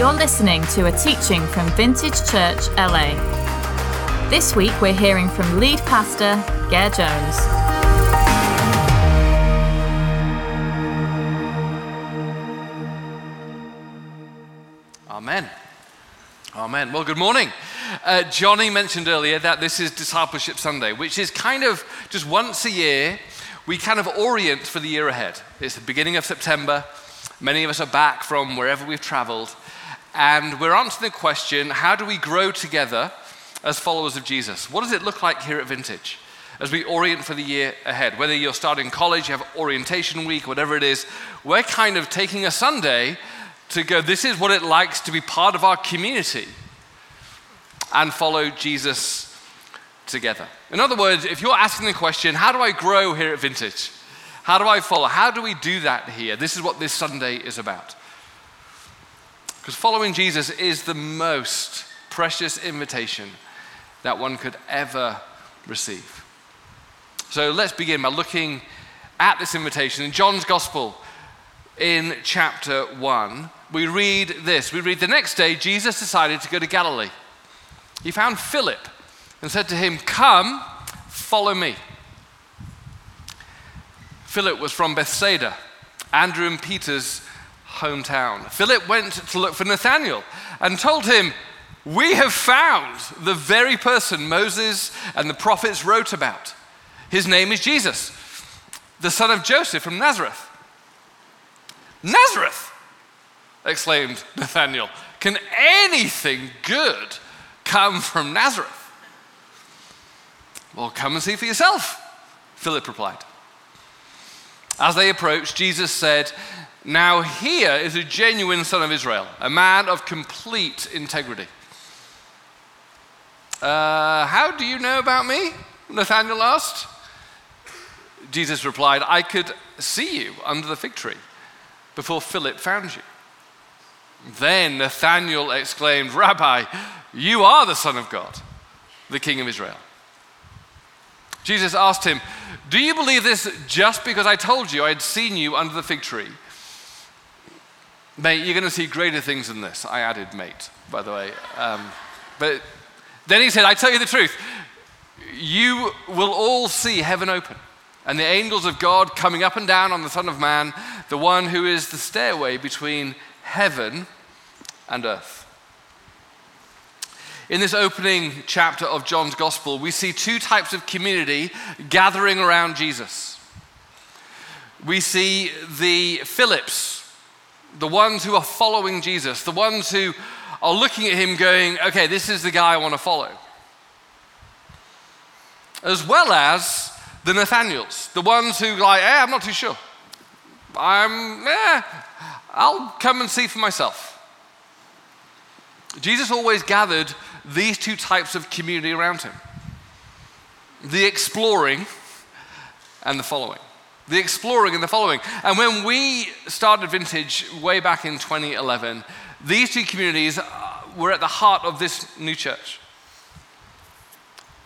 You're listening to a teaching from Vintage Church LA. This week we're hearing from lead pastor Ger Jones. Amen. Amen. Well, good morning. Uh, Johnny mentioned earlier that this is Discipleship Sunday, which is kind of just once a year, we kind of orient for the year ahead. It's the beginning of September. Many of us are back from wherever we've traveled. And we're answering the question how do we grow together as followers of Jesus? What does it look like here at Vintage as we orient for the year ahead? Whether you're starting college, you have orientation week, whatever it is, we're kind of taking a Sunday to go, this is what it likes to be part of our community and follow Jesus together. In other words, if you're asking the question, how do I grow here at Vintage? How do I follow? How do we do that here? This is what this Sunday is about. Because following Jesus is the most precious invitation that one could ever receive. So let's begin by looking at this invitation. In John's Gospel, in chapter 1, we read this. We read, The next day, Jesus decided to go to Galilee. He found Philip and said to him, Come, follow me. Philip was from Bethsaida, Andrew and Peter's hometown. Philip went to look for Nathanael and told him, We have found the very person Moses and the prophets wrote about. His name is Jesus, the son of Joseph from Nazareth. Nazareth, exclaimed Nathanael. Can anything good come from Nazareth? Well, come and see for yourself, Philip replied. As they approached, Jesus said, Now here is a genuine son of Israel, a man of complete integrity. Uh, how do you know about me? Nathanael asked. Jesus replied, I could see you under the fig tree before Philip found you. Then Nathanael exclaimed, Rabbi, you are the Son of God, the King of Israel. Jesus asked him, Do you believe this just because I told you I had seen you under the fig tree? Mate, you're going to see greater things than this. I added mate, by the way. Um, but then he said, I tell you the truth. You will all see heaven open and the angels of God coming up and down on the Son of Man, the one who is the stairway between heaven and earth. In this opening chapter of John's Gospel, we see two types of community gathering around Jesus. We see the Philips, the ones who are following Jesus, the ones who are looking at him going, okay, this is the guy I want to follow. As well as the Nathaniels, the ones who like, eh, I'm not too sure. I'm, eh, I'll come and see for myself. Jesus always gathered these two types of community around him the exploring and the following. The exploring and the following. And when we started Vintage way back in 2011, these two communities uh, were at the heart of this new church.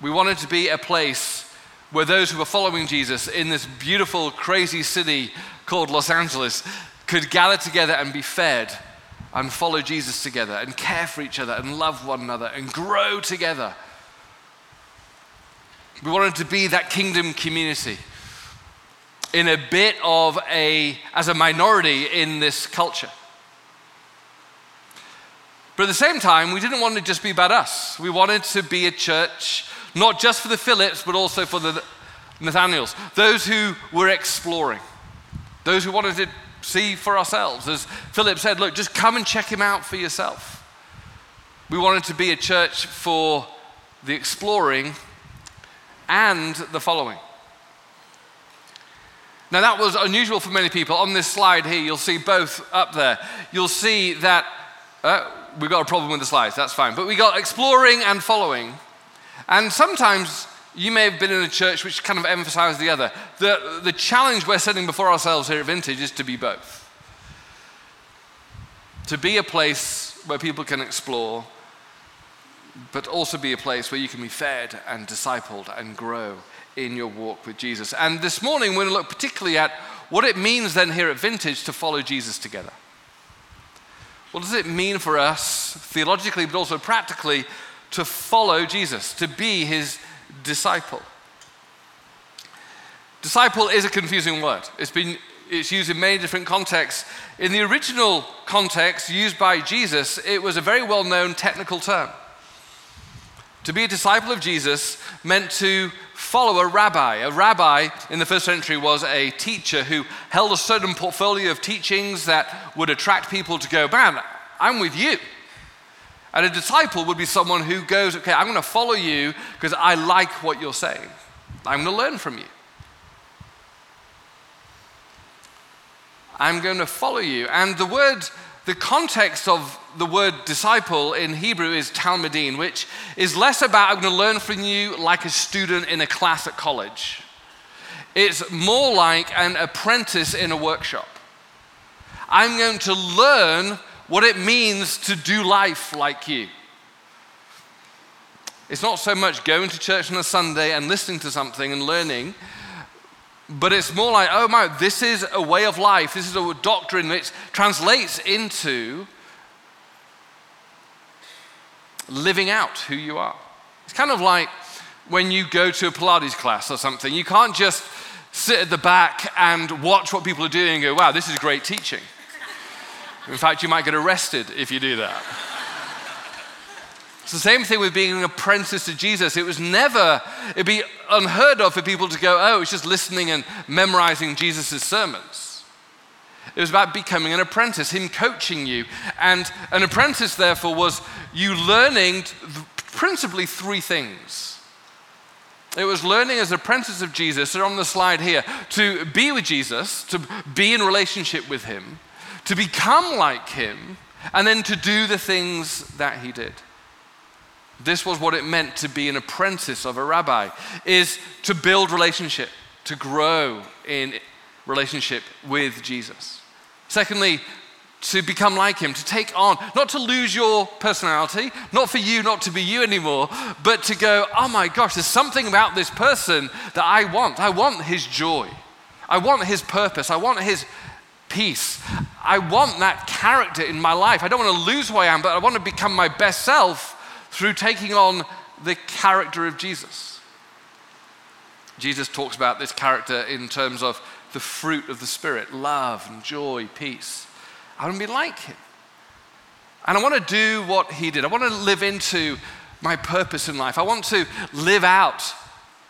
We wanted to be a place where those who were following Jesus in this beautiful, crazy city called Los Angeles could gather together and be fed and follow Jesus together and care for each other and love one another and grow together. We wanted to be that kingdom community in a bit of a, as a minority in this culture. But at the same time, we didn't want to just be about us. We wanted to be a church, not just for the Philips, but also for the Nathaniels, those who were exploring, those who wanted to see for ourselves. As Philip said, look, just come and check him out for yourself. We wanted to be a church for the exploring and the following. Now, that was unusual for many people. On this slide here, you'll see both up there. You'll see that uh, we've got a problem with the slides, that's fine. But we got exploring and following. And sometimes you may have been in a church which kind of emphasized the other. The, the challenge we're setting before ourselves here at Vintage is to be both. To be a place where people can explore, but also be a place where you can be fed and discipled and grow in your walk with Jesus. And this morning, we're going to look particularly at what it means then here at Vintage to follow Jesus together. What does it mean for us, theologically, but also practically, to follow Jesus, to be his disciple? Disciple is a confusing word. It's been it's used in many different contexts. In the original context used by Jesus, it was a very well known technical term. To be a disciple of Jesus meant to follow a rabbi. A rabbi in the first century was a teacher who held a certain portfolio of teachings that would attract people to go, man, I'm with you. And a disciple would be someone who goes, okay, I'm going to follow you because I like what you're saying. I'm going to learn from you. I'm going to follow you. And the word, the context of the word disciple in Hebrew is talmidim, which is less about I'm going to learn from you like a student in a class at college. It's more like an apprentice in a workshop. I'm going to learn what it means to do life like you. It's not so much going to church on a Sunday and listening to something and learning, but it's more like, oh my, this is a way of life. This is a doctrine which translates into living out who you are. It's kind of like when you go to a Pilates class or something. You can't just sit at the back and watch what people are doing and go, wow, this is great teaching. In fact, you might get arrested if you do that. The same thing with being an apprentice to Jesus. It was never, it'd be unheard of for people to go, oh, it's just listening and memorizing Jesus' sermons. It was about becoming an apprentice, him coaching you. And an apprentice, therefore, was you learning principally three things. It was learning as an apprentice of Jesus, they're on the slide here, to be with Jesus, to be in relationship with him, to become like him, and then to do the things that he did. This was what it meant to be an apprentice of a rabbi, is to build relationship, to grow in relationship with Jesus. Secondly, to become like him, to take on, not to lose your personality, not for you not to be you anymore, but to go, oh my gosh, there's something about this person that I want. I want his joy. I want his purpose. I want his peace. I want that character in my life. I don't want to lose who I am, but I want to become my best self through taking on the character of Jesus. Jesus talks about this character in terms of the fruit of the Spirit love and joy, peace. I want to be like him. And I want to do what he did. I want to live into my purpose in life. I want to live out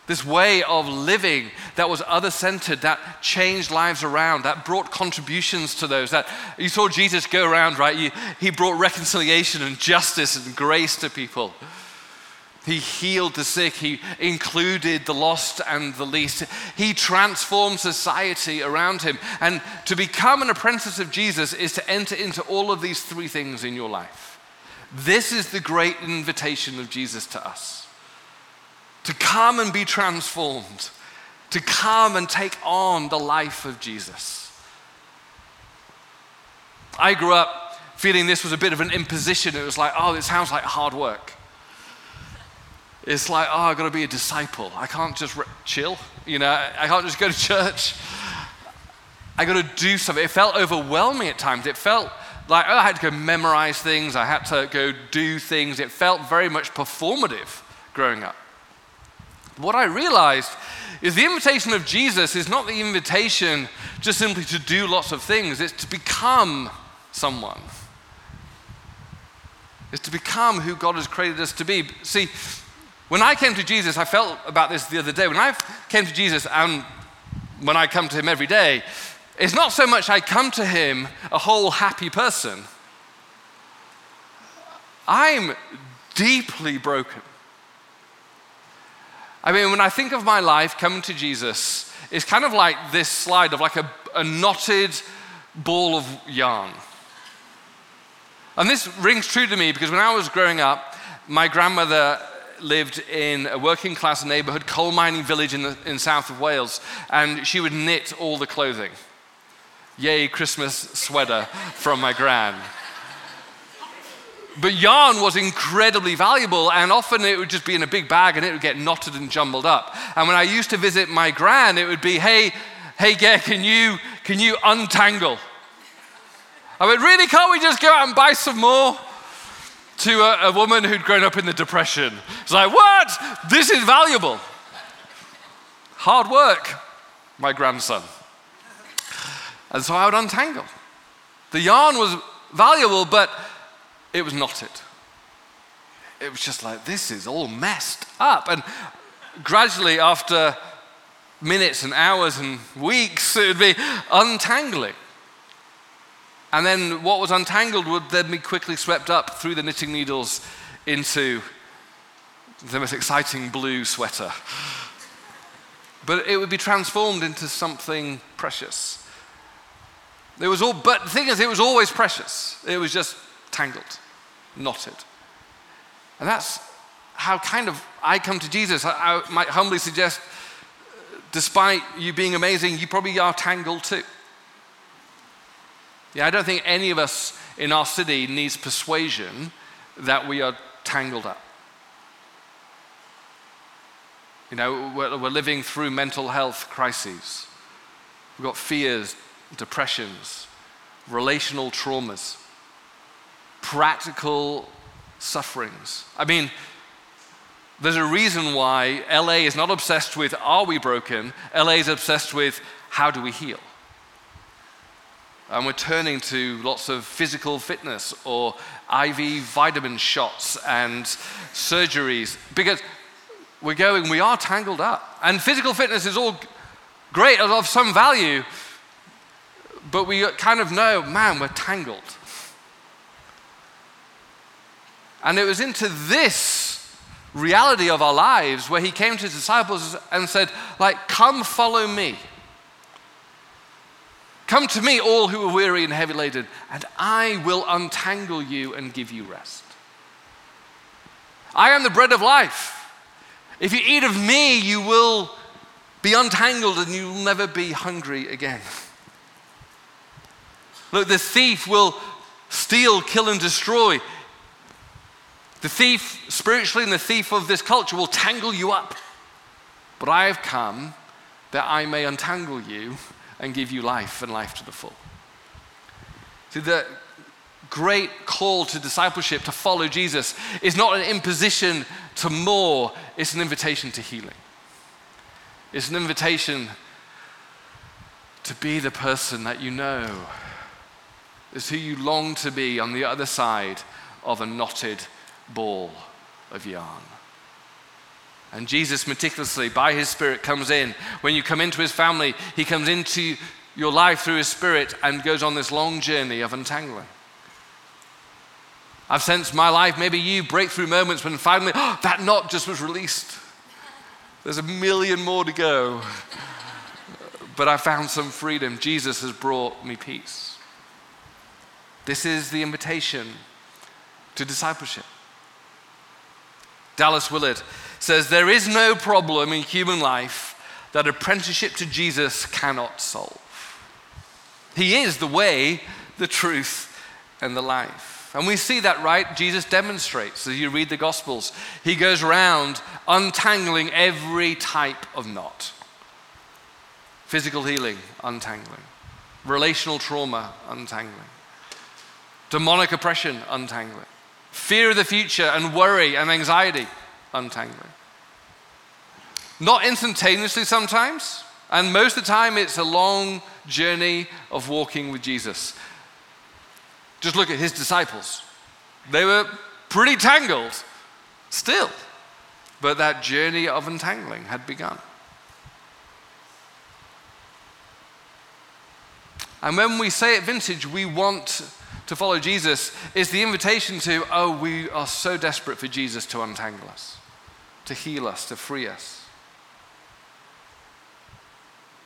this way of living that was other centered, that changed lives around, that brought contributions to those. That you saw Jesus go around, right? He, he brought reconciliation and justice and grace to people. He healed the sick. He included the lost and the least. He transformed society around him. And to become an apprentice of Jesus is to enter into all of these three things in your life. This is the great invitation of Jesus to us to come and be transformed, to come and take on the life of Jesus. I grew up feeling this was a bit of an imposition. It was like, oh, this sounds like hard work. It's like, oh, I've got to be a disciple. I can't just re- chill, you know, I can't just go to church. I got to do something. It felt overwhelming at times. It felt like, oh, I had to go memorize things, I had to go do things. It felt very much performative growing up. What I realized is the invitation of Jesus is not the invitation just simply to do lots of things, it's to become someone. It's to become who God has created us to be. See, when I came to Jesus, I felt about this the other day. When I came to Jesus and when I come to Him every day, it's not so much I come to Him a whole happy person. I'm deeply broken. I mean, when I think of my life coming to Jesus, it's kind of like this slide of like a, a knotted ball of yarn. And this rings true to me because when I was growing up, my grandmother lived in a working class neighborhood, coal mining village in, the, in south of Wales, and she would knit all the clothing. Yay, Christmas sweater from my gran. But yarn was incredibly valuable, and often it would just be in a big bag and it would get knotted and jumbled up. And when I used to visit my gran, it would be, hey, hey, Ger, can you, can you untangle? I went, Really? Can't we just go out and buy some more? To a, a woman who'd grown up in the Depression. It's like, What? This is valuable. Hard work, my grandson. And so I would untangle. The yarn was valuable, but it was not it. It was just like, this is all messed up. And gradually, after minutes and hours and weeks, it would be untangling. And then what was untangled would then be quickly swept up through the knitting needles into the most exciting blue sweater. But it would be transformed into something precious. It was all, but the thing is, it was always precious. It was just tangled, knotted. And that's how kind of I come to Jesus. I, I might humbly suggest, despite you being amazing, you probably are tangled too. Yeah, I don't think any of us in our city needs persuasion that we are tangled up. You know, we're, we're living through mental health crises. We've got fears, depressions, relational traumas, practical sufferings. I mean, there's a reason why LA is not obsessed with are we broken, LA is obsessed with how do we heal. And we're turning to lots of physical fitness or IV vitamin shots and surgeries because we're going, we are tangled up. And physical fitness is all great, of some value, but we kind of know, man, we're tangled. And it was into this reality of our lives where he came to his disciples and said, like, come follow me. Come to me, all who are weary and heavy laden, and I will untangle you and give you rest. I am the bread of life. If you eat of me, you will be untangled and you will never be hungry again. Look, the thief will steal, kill, and destroy. The thief spiritually and the thief of this culture will tangle you up. But I have come that I may untangle you and give you life and life to the full. See, the great call to discipleship, to follow Jesus, is not an imposition to more, it's an invitation to healing. It's an invitation to be the person that you know. It's who you long to be on the other side of a knotted ball of yarn. And Jesus, meticulously, by his Spirit, comes in. When you come into his family, he comes into your life through his Spirit and goes on this long journey of untangling. I've sensed my life, maybe you, breakthrough moments when finally oh, that knot just was released. There's a million more to go. But I found some freedom. Jesus has brought me peace. This is the invitation to discipleship. Dallas Willard says there is no problem in human life that apprenticeship to Jesus cannot solve. He is the way, the truth, and the life. And we see that, right? Jesus demonstrates as you read the Gospels. He goes around untangling every type of knot physical healing, untangling, relational trauma, untangling, demonic oppression, untangling fear of the future and worry and anxiety untangling. Not instantaneously sometimes, and most of the time it's a long journey of walking with Jesus. Just look at his disciples. They were pretty tangled still, but that journey of untangling had begun. And when we say at Vintage, we want to follow Jesus is the invitation to, oh, we are so desperate for Jesus to untangle us, to heal us, to free us.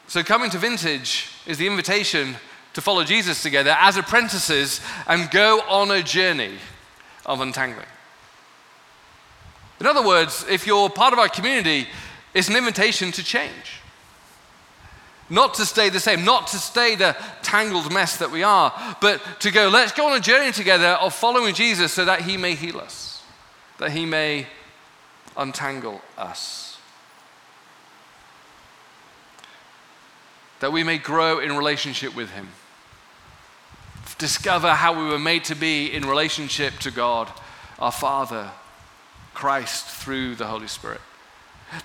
So, coming to Vintage is the invitation to follow Jesus together as apprentices and go on a journey of untangling. In other words, if you're part of our community, it's an invitation to change. Not to stay the same, not to stay the tangled mess that we are, but to go, let's go on a journey together of following Jesus so that he may heal us, that he may untangle us, that we may grow in relationship with him. discover how we were made to be in relationship to God, our Father, Christ, through the Holy Spirit.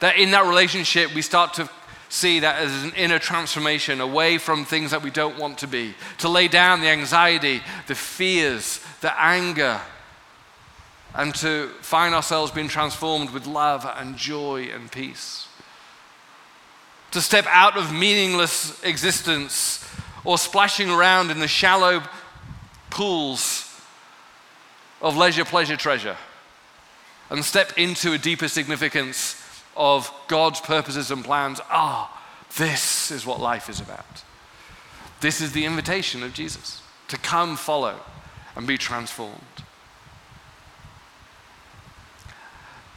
That in that relationship, we start to see that as an inner transformation away from things that we don't want to be, to lay down the anxiety, the fears, the anger, and to find ourselves being transformed with love and joy and peace. To step out of meaningless existence or splashing around in the shallow pools of leisure, pleasure, treasure, and step into a deeper significance of God's purposes and plans. Ah, this is what life is about. This is the invitation of Jesus to come, follow, and be transformed.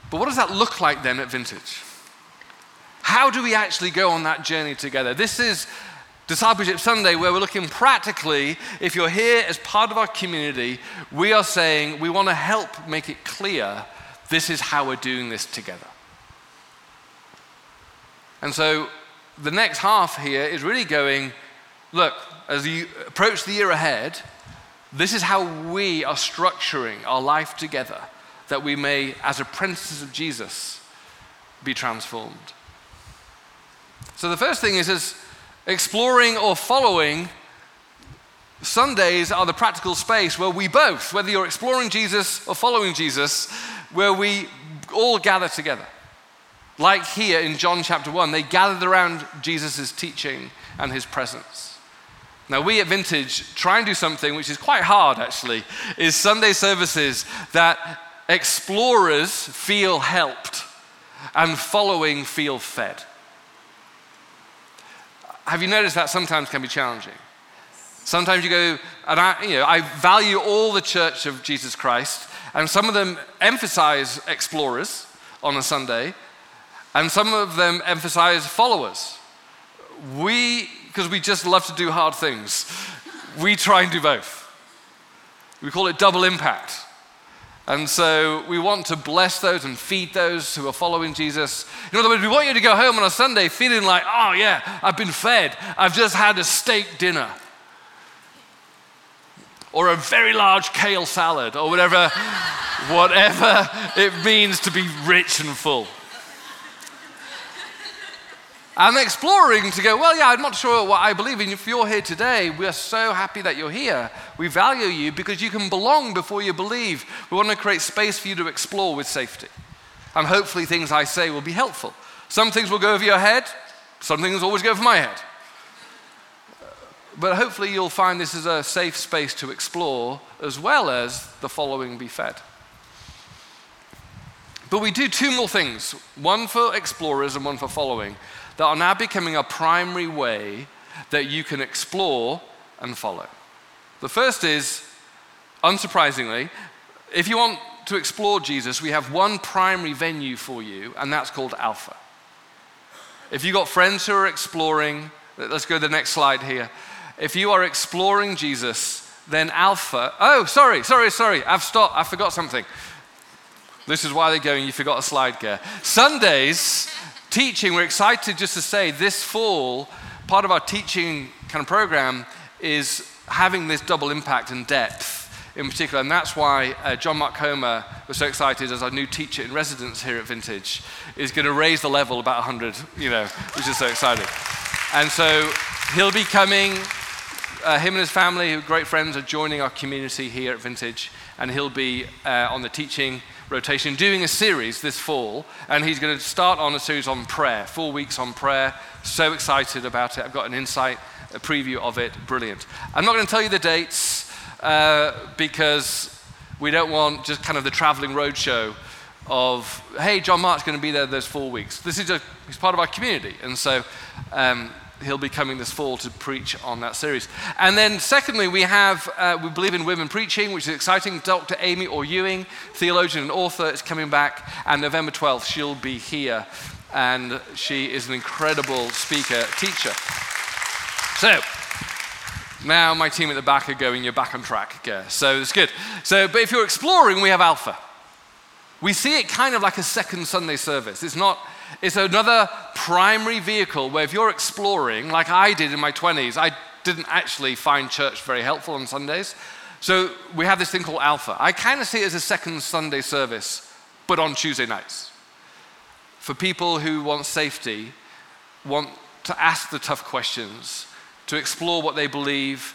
But what does that look like then at Vintage? How do we actually go on that journey together? This is Discipleship Sunday, where we're looking practically. If you're here as part of our community, we are saying we want to help make it clear this is how we're doing this together. And so the next half here is really going look, as you approach the year ahead, this is how we are structuring our life together that we may, as apprentices of Jesus, be transformed. So the first thing is, is exploring or following. Sundays are the practical space where we both, whether you're exploring Jesus or following Jesus, where we all gather together. Like here in John chapter 1, they gathered around Jesus' teaching and his presence. Now, we at Vintage try and do something which is quite hard actually, is Sunday services that explorers feel helped and following feel fed. Have you noticed that sometimes can be challenging? Sometimes you go, and I, you know, I value all the church of Jesus Christ, and some of them emphasize explorers on a Sunday, and some of them emphasize followers. We, because we just love to do hard things, we try and do both. We call it double impact. And so we want to bless those and feed those who are following Jesus. In other words, we want you to go home on a Sunday feeling like, oh, yeah, I've been fed. I've just had a steak dinner. Or a very large kale salad, or whatever, whatever it means to be rich and full. I'm exploring to go, well, yeah, I'm not sure what I believe in. If you're here today, we are so happy that you're here. We value you because you can belong before you believe. We want to create space for you to explore with safety. And hopefully, things I say will be helpful. Some things will go over your head, some things always go over my head. But hopefully, you'll find this is a safe space to explore as well as the following be fed. But we do two more things one for explorers and one for following that are now becoming a primary way that you can explore and follow. The first is, unsurprisingly, if you want to explore Jesus, we have one primary venue for you, and that's called Alpha. If you've got friends who are exploring, let's go to the next slide here. If you are exploring Jesus, then Alpha, oh, sorry, sorry, sorry, I've stopped, I forgot something. This is why they're going, you forgot a slide, Ger. Sundays teaching, we're excited just to say this fall, part of our teaching kind of program is having this double impact and depth in particular. And that's why uh, John Mark Comer was so excited as our new teacher in residence here at Vintage is going to raise the level about 100, you know, which is so exciting. And so he'll be coming, uh, him and his family, who are great friends, are joining our community here at Vintage, and he'll be uh, on the teaching rotation, doing a series this fall, and he's going to start on a series on prayer, four weeks on prayer. So excited about it. I've got an insight, a preview of it. Brilliant. I'm not going to tell you the dates uh, because we don't want just kind of the traveling roadshow of, hey, John Mark's going to be there those four weeks. This is a, he's part of our community. And so, um, he'll be coming this fall to preach on that series. And then, secondly, we have, uh, we believe in women preaching, which is exciting. Dr. Amy Orr Ewing, theologian and author, is coming back. And November 12th, she'll be here. And she is an incredible speaker, teacher. So, now my team at the back are going, you're back on track, yeah. So it's good. So, but if you're exploring, we have Alpha. We see it kind of like a second Sunday service. It's not it's another primary vehicle where if you're exploring, like I did in my 20s, I didn't actually find church very helpful on Sundays. So we have this thing called Alpha. I kind of see it as a second Sunday service, but on Tuesday nights. For people who want safety, want to ask the tough questions, to explore what they believe,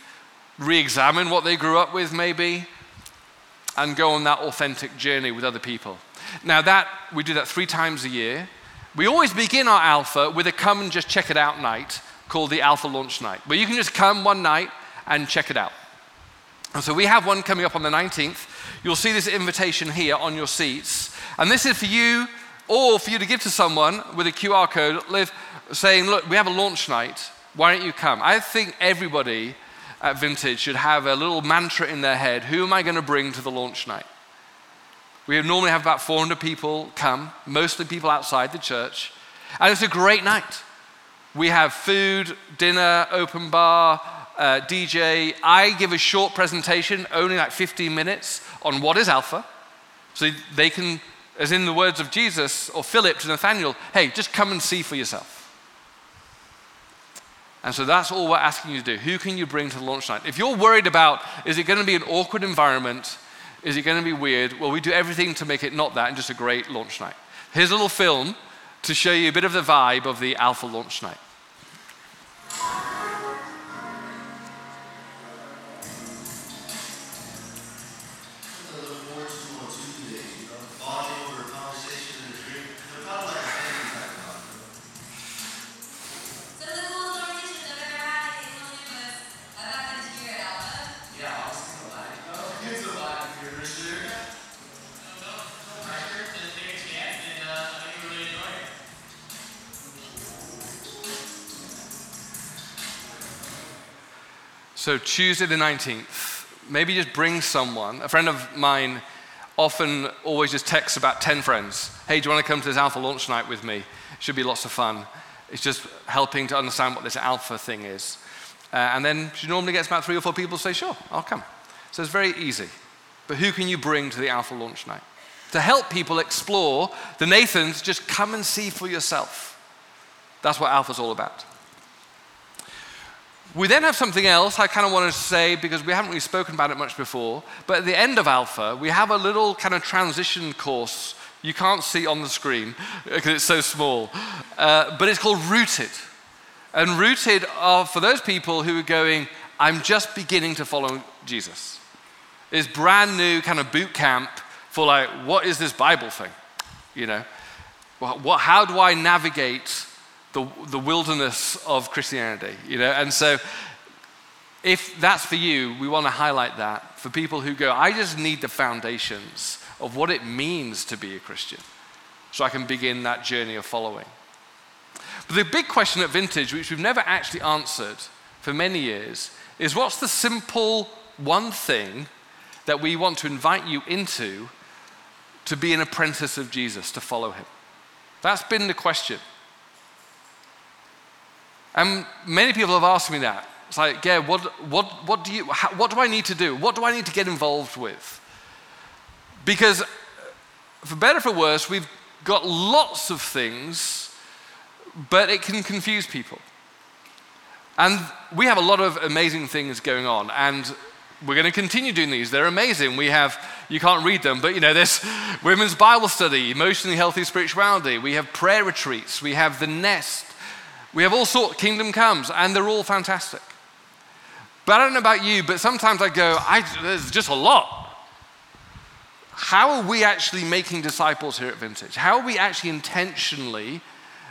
re examine what they grew up with, maybe, and go on that authentic journey with other people. Now, that we do that three times a year. We always begin our Alpha with a come and just check it out night called the Alpha Launch Night, where you can just come one night and check it out. And so we have one coming up on the 19th. You'll see this invitation here on your seats. And this is for you or for you to give to someone with a QR code live, saying, Look, we have a launch night. Why don't you come? I think everybody at Vintage should have a little mantra in their head Who am I going to bring to the launch night? We normally have about 400 people come, mostly people outside the church. And it's a great night. We have food, dinner, open bar, uh, DJ. I give a short presentation, only like 15 minutes, on what is Alpha. So they can, as in the words of Jesus or Philip to Nathaniel, hey, just come and see for yourself. And so that's all we're asking you to do. Who can you bring to the launch night? If you're worried about, is it going to be an awkward environment? Is it going to be weird? Well, we do everything to make it not that and just a great launch night. Here's a little film to show you a bit of the vibe of the Alpha launch night. So, Tuesday the 19th, maybe just bring someone. A friend of mine often always just texts about 10 friends. Hey, do you want to come to this Alpha launch night with me? It should be lots of fun. It's just helping to understand what this Alpha thing is. Uh, and then she normally gets about three or four people say, Sure, I'll come. So, it's very easy. But who can you bring to the Alpha launch night? To help people explore the Nathans, just come and see for yourself. That's what Alpha's all about. We then have something else I kind of want to say because we haven't really spoken about it much before. But at the end of Alpha, we have a little kind of transition course you can't see on the screen because it's so small. Uh, but it's called Rooted. And Rooted are for those people who are going, I'm just beginning to follow Jesus. It's brand new kind of boot camp for like, what is this Bible thing? You know, what, how do I navigate the, the wilderness of Christianity, you know? And so, if that's for you, we want to highlight that for people who go, I just need the foundations of what it means to be a Christian so I can begin that journey of following. But the big question at Vintage, which we've never actually answered for many years, is what's the simple one thing that we want to invite you into to be an apprentice of Jesus, to follow him? That's been the question. And many people have asked me that. It's like, yeah, what, what, what, do you, how, what do I need to do? What do I need to get involved with? Because, uh, for better or for worse, we've got lots of things, but it can confuse people. And we have a lot of amazing things going on, and we're going to continue doing these. They're amazing. We have, you can't read them, but you know, there's women's Bible study, emotionally healthy spirituality. We have prayer retreats. We have the nest. We have all sorts, kingdom comes, and they're all fantastic. But I don't know about you, but sometimes I go, I, there's just a lot. How are we actually making disciples here at Vintage? How are we actually intentionally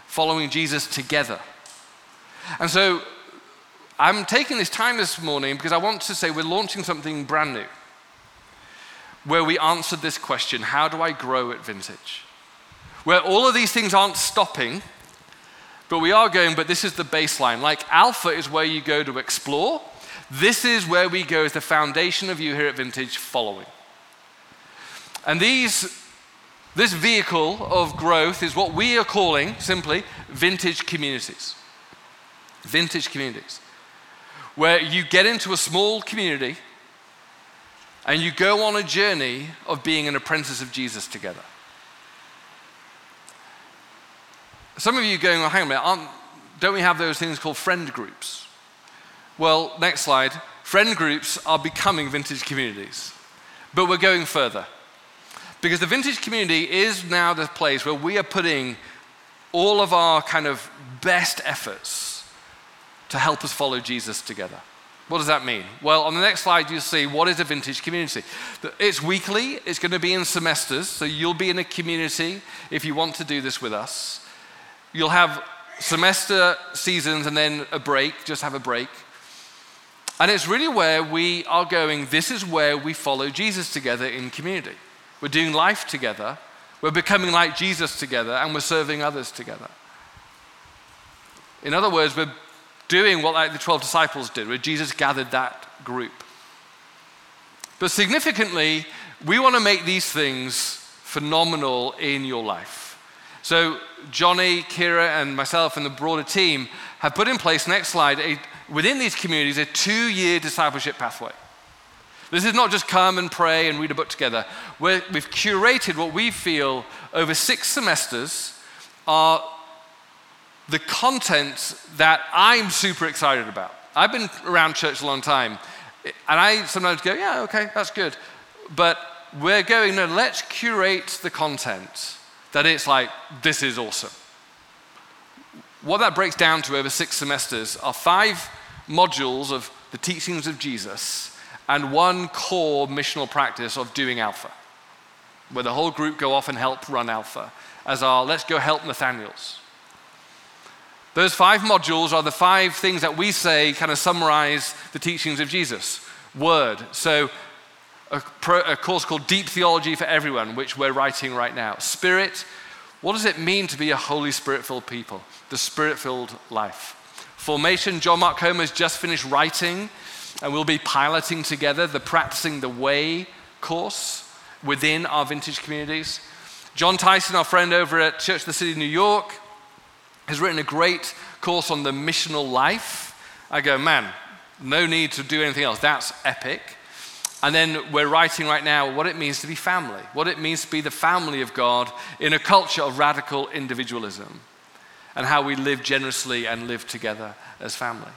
following Jesus together? And so I'm taking this time this morning because I want to say we're launching something brand new where we answered this question how do I grow at Vintage? Where all of these things aren't stopping but we are going, but this is the baseline. Like Alpha is where you go to explore. This is where we go as the foundation of you here at Vintage following. And these, this vehicle of growth is what we are calling simply vintage communities. Vintage communities. Where you get into a small community and you go on a journey of being an apprentice of Jesus together. Some of you going, well, hang on a minute, don't we have those things called friend groups? Well, next slide. Friend groups are becoming vintage communities. But we're going further. Because the vintage community is now the place where we are putting all of our kind of best efforts to help us follow Jesus together. What does that mean? Well, on the next slide, you'll see what is a vintage community. It's weekly, it's going to be in semesters, so you'll be in a community if you want to do this with us. You'll have semester seasons and then a break, just have a break. And it's really where we are going, this is where we follow Jesus together in community. We're doing life together, we're becoming like Jesus together, and we're serving others together. In other words, we're doing what like the 12 disciples did, where Jesus gathered that group. But significantly, we want to make these things phenomenal in your life. So, Johnny, Kira, and myself and the broader team have put in place, next slide, a, within these communities, a two year discipleship pathway. This is not just come and pray and read a book together. we have curated what we feel over six semesters are the content that I'm super excited about. I've been around church a long time, and I sometimes go, yeah, okay, that's good. But we're going, no, let's curate the content that it's like, this is awesome. What that breaks down to over six semesters are five modules of the teachings of Jesus and one core missional practice of doing Alpha, where the whole group go off and help run Alpha as our let's go help Nathaniels. Those five modules are the five things that we say kind of summarize the teachings of Jesus. Word. So, a, pro, a, course called Deep Theology for Everyone, which we're writing right now. Spirit. What does it mean to be a Holy Spirit filled people? The Spirit filled life. Formation. John Mark Comer has just finished writing, and we'll be piloting together the Practicing the Way course within our vintage communities. John Tyson, our friend over at Church of the City New York, has written a great course on the missional life. I go, man, no need to do anything else. That's epic. And then we're writing right now what it means to be family, what it means to be the family of God in a culture of radical individualism, and how we live generously and live together as family.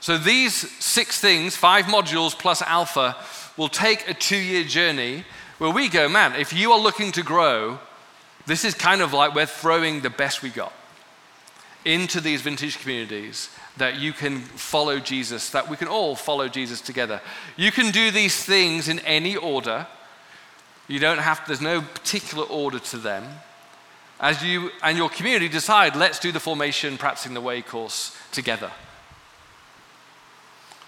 So these six things, five modules plus alpha, will take a two year journey where we go, man, if you are looking to grow, this is kind of like we're throwing the best we got into these vintage communities that you can follow Jesus, that we can all follow Jesus together. You can do these things in any order. You don't have, there's no particular order to them. As you and your community decide, let's do the formation, practicing the way course together.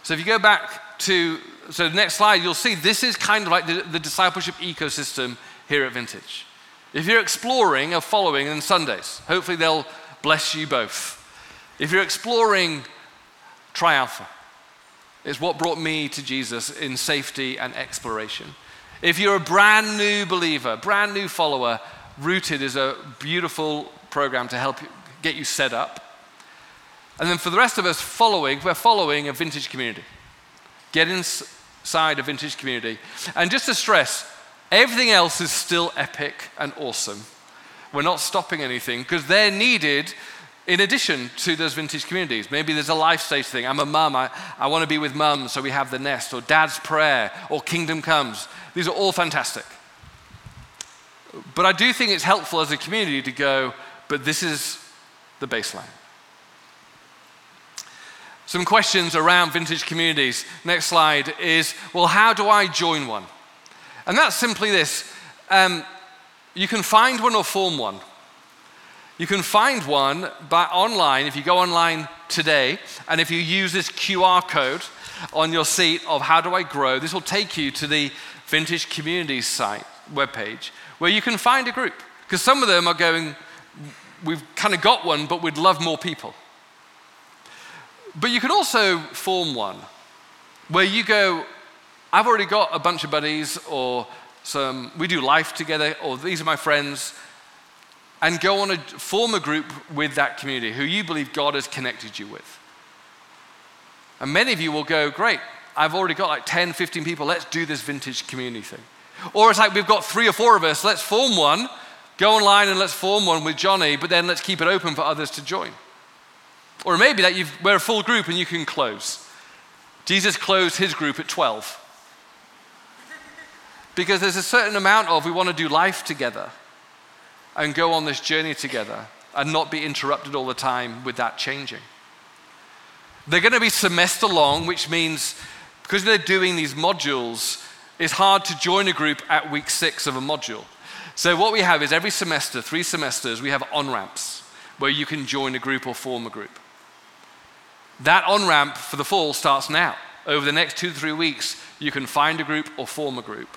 So if you go back to, so the next slide, you'll see this is kind of like the, the discipleship ecosystem here at Vintage. If you're exploring or following in Sundays, hopefully they'll bless you both. If you're exploring, try Alpha. It's what brought me to Jesus in safety and exploration. If you're a brand new believer, brand new follower, Rooted is a beautiful program to help get you set up. And then for the rest of us following, we're following a vintage community. Get inside a vintage community. And just to stress, Everything else is still epic and awesome. We're not stopping anything because they're needed in addition to those vintage communities. Maybe there's a life stage thing. I'm a mum, I, I want to be with mum, so we have the nest, or dad's prayer, or kingdom comes. These are all fantastic. But I do think it's helpful as a community to go, but this is the baseline. Some questions around vintage communities. Next slide is well, how do I join one? And that's simply this um, you can find one or form one. You can find one by online if you go online today, and if you use this QR code on your seat of how do I grow, this will take you to the Vintage Communities site webpage where you can find a group. Because some of them are going, we've kind of got one, but we'd love more people. But you can also form one where you go, I've already got a bunch of buddies, or some, we do life together, or these are my friends, and go on a form a group with that community who you believe God has connected you with. And many of you will go, Great, I've already got like 10, 15 people, let's do this vintage community thing. Or it's like we've got three or four of us, let's form one, go online and let's form one with Johnny, but then let's keep it open for others to join. Or maybe that you've, we're a full group and you can close. Jesus closed his group at 12. Because there's a certain amount of we want to do life together and go on this journey together and not be interrupted all the time with that changing. They're going to be semester long, which means because they're doing these modules, it's hard to join a group at week six of a module. So, what we have is every semester, three semesters, we have on ramps where you can join a group or form a group. That on ramp for the fall starts now. Over the next two to three weeks, you can find a group or form a group.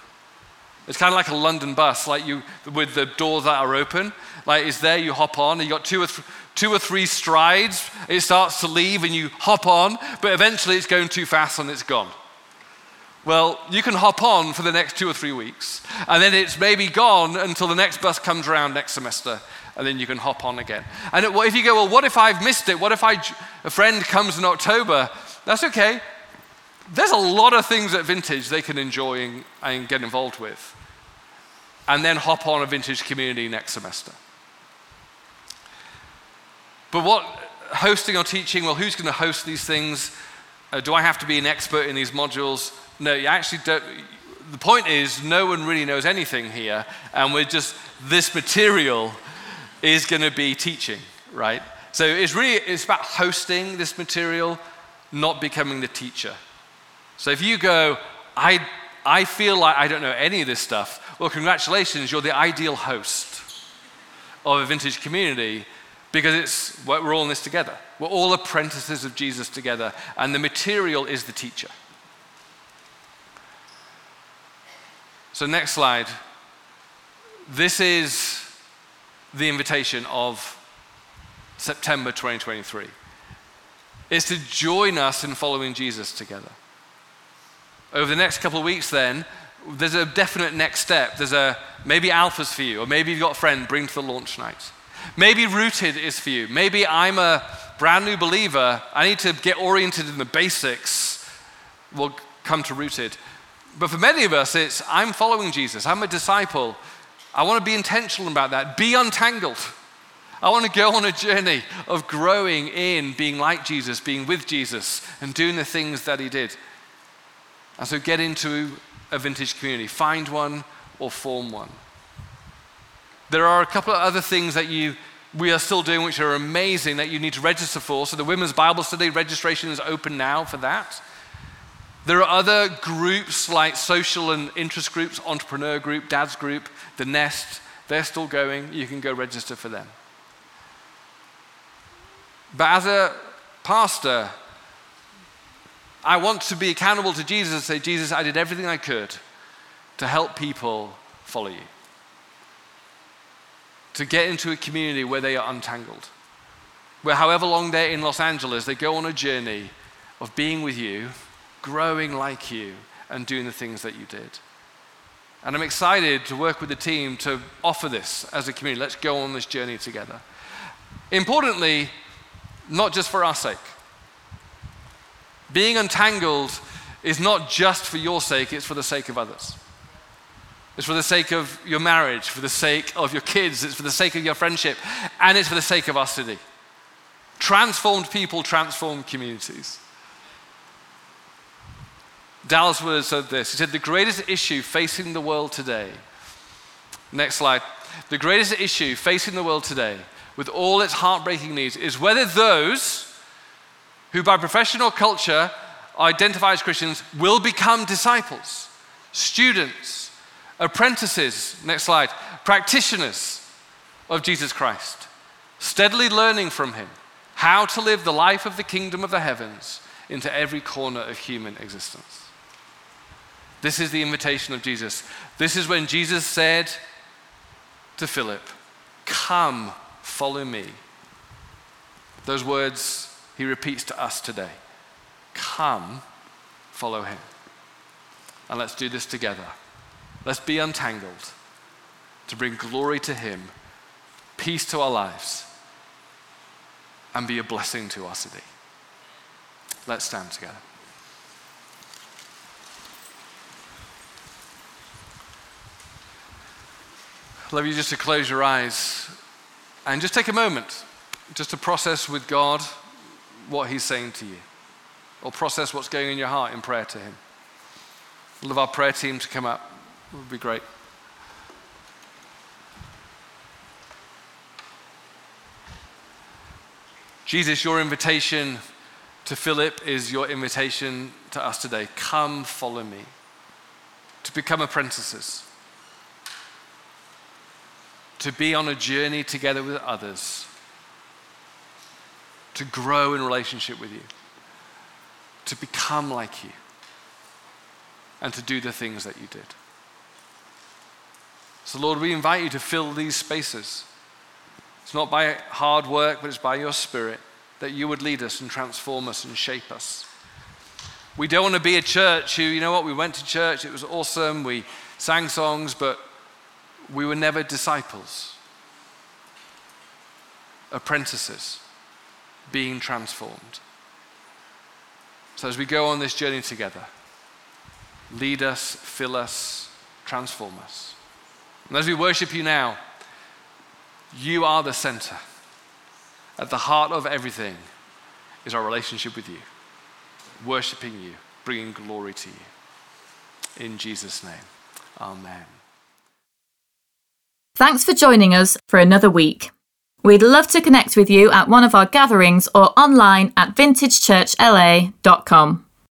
It's kind of like a London bus, like you with the doors that are open. Like it's there, you hop on, and you got two or th- two or three strides. It starts to leave, and you hop on, but eventually it's going too fast and it's gone. Well, you can hop on for the next two or three weeks, and then it's maybe gone until the next bus comes around next semester, and then you can hop on again. And if you go, well, what if I've missed it? What if I, a friend comes in October? That's okay. There's a lot of things at Vintage they can enjoy and, and get involved with and then hop on a vintage community next semester. But what hosting or teaching, well, who's going to host these things? Uh, do I have to be an expert in these modules? No, you actually don't. The point is, no one really knows anything here, and we're just, this material is going to be teaching, right? So it's really, it's about hosting this material, not becoming the teacher. So if you go, I, I feel like I don't know any of this stuff, well, congratulations, you're the ideal host of a vintage community because it's, we're all in this together. We're all apprentices of Jesus together, and the material is the teacher. So, next slide. This is the invitation of September 2023. It's to join us in following Jesus together. Over the next couple of weeks, then, there's a definite next step. There's a maybe alphas for you, or maybe you've got a friend, bring to the launch night. Maybe rooted is for you. Maybe I'm a brand new believer. I need to get oriented in the basics. We'll come to rooted. But for many of us, it's I'm following Jesus. I'm a disciple. I want to be intentional about that. Be untangled. I want to go on a journey of growing in being like Jesus, being with Jesus, and doing the things that he did. And so get into a vintage community. Find one or form one. There are a couple of other things that you we are still doing which are amazing that you need to register for. So the Women's Bible Study registration is open now for that. There are other groups like social and interest groups, entrepreneur group, dad's group, the nest. They're still going. You can go register for them. But as a pastor, I want to be accountable to Jesus and say, Jesus, I did everything I could to help people follow you. To get into a community where they are untangled. Where, however long they're in Los Angeles, they go on a journey of being with you, growing like you, and doing the things that you did. And I'm excited to work with the team to offer this as a community. Let's go on this journey together. Importantly, not just for our sake. Being untangled is not just for your sake, it's for the sake of others. It's for the sake of your marriage, for the sake of your kids, it's for the sake of your friendship, and it's for the sake of our city. Transformed people transform communities. Dallas Willard said this. He said, The greatest issue facing the world today, next slide, the greatest issue facing the world today, with all its heartbreaking needs, is whether those who by professional culture identify as Christians will become disciples, students, apprentices, next slide, practitioners of Jesus Christ, steadily learning from him how to live the life of the kingdom of the heavens into every corner of human existence. This is the invitation of Jesus. This is when Jesus said to Philip, Come, follow me. Those words he repeats to us today Come, follow him. And let's do this together. Let's be untangled to bring glory to him, peace to our lives, and be a blessing to our city. Let's stand together. Love you just to close your eyes and just take a moment just to process with God what He's saying to you or process what's going in your heart in prayer to Him. Love our prayer team to come up. It would be great. Jesus, your invitation to Philip is your invitation to us today. Come, follow me. To become apprentices. To be on a journey together with others. To grow in relationship with you. To become like you. And to do the things that you did. So, Lord, we invite you to fill these spaces. It's not by hard work, but it's by your Spirit that you would lead us and transform us and shape us. We don't want to be a church who, you know what, we went to church, it was awesome, we sang songs, but we were never disciples, apprentices being transformed. So as we go on this journey together, lead us, fill us, transform us. And as we worship you now, you are the center. At the heart of everything is our relationship with you, worshiping you, bringing glory to you. In Jesus' name, amen. Thanks for joining us for another week. We'd love to connect with you at one of our gatherings or online at vintagechurchla.com.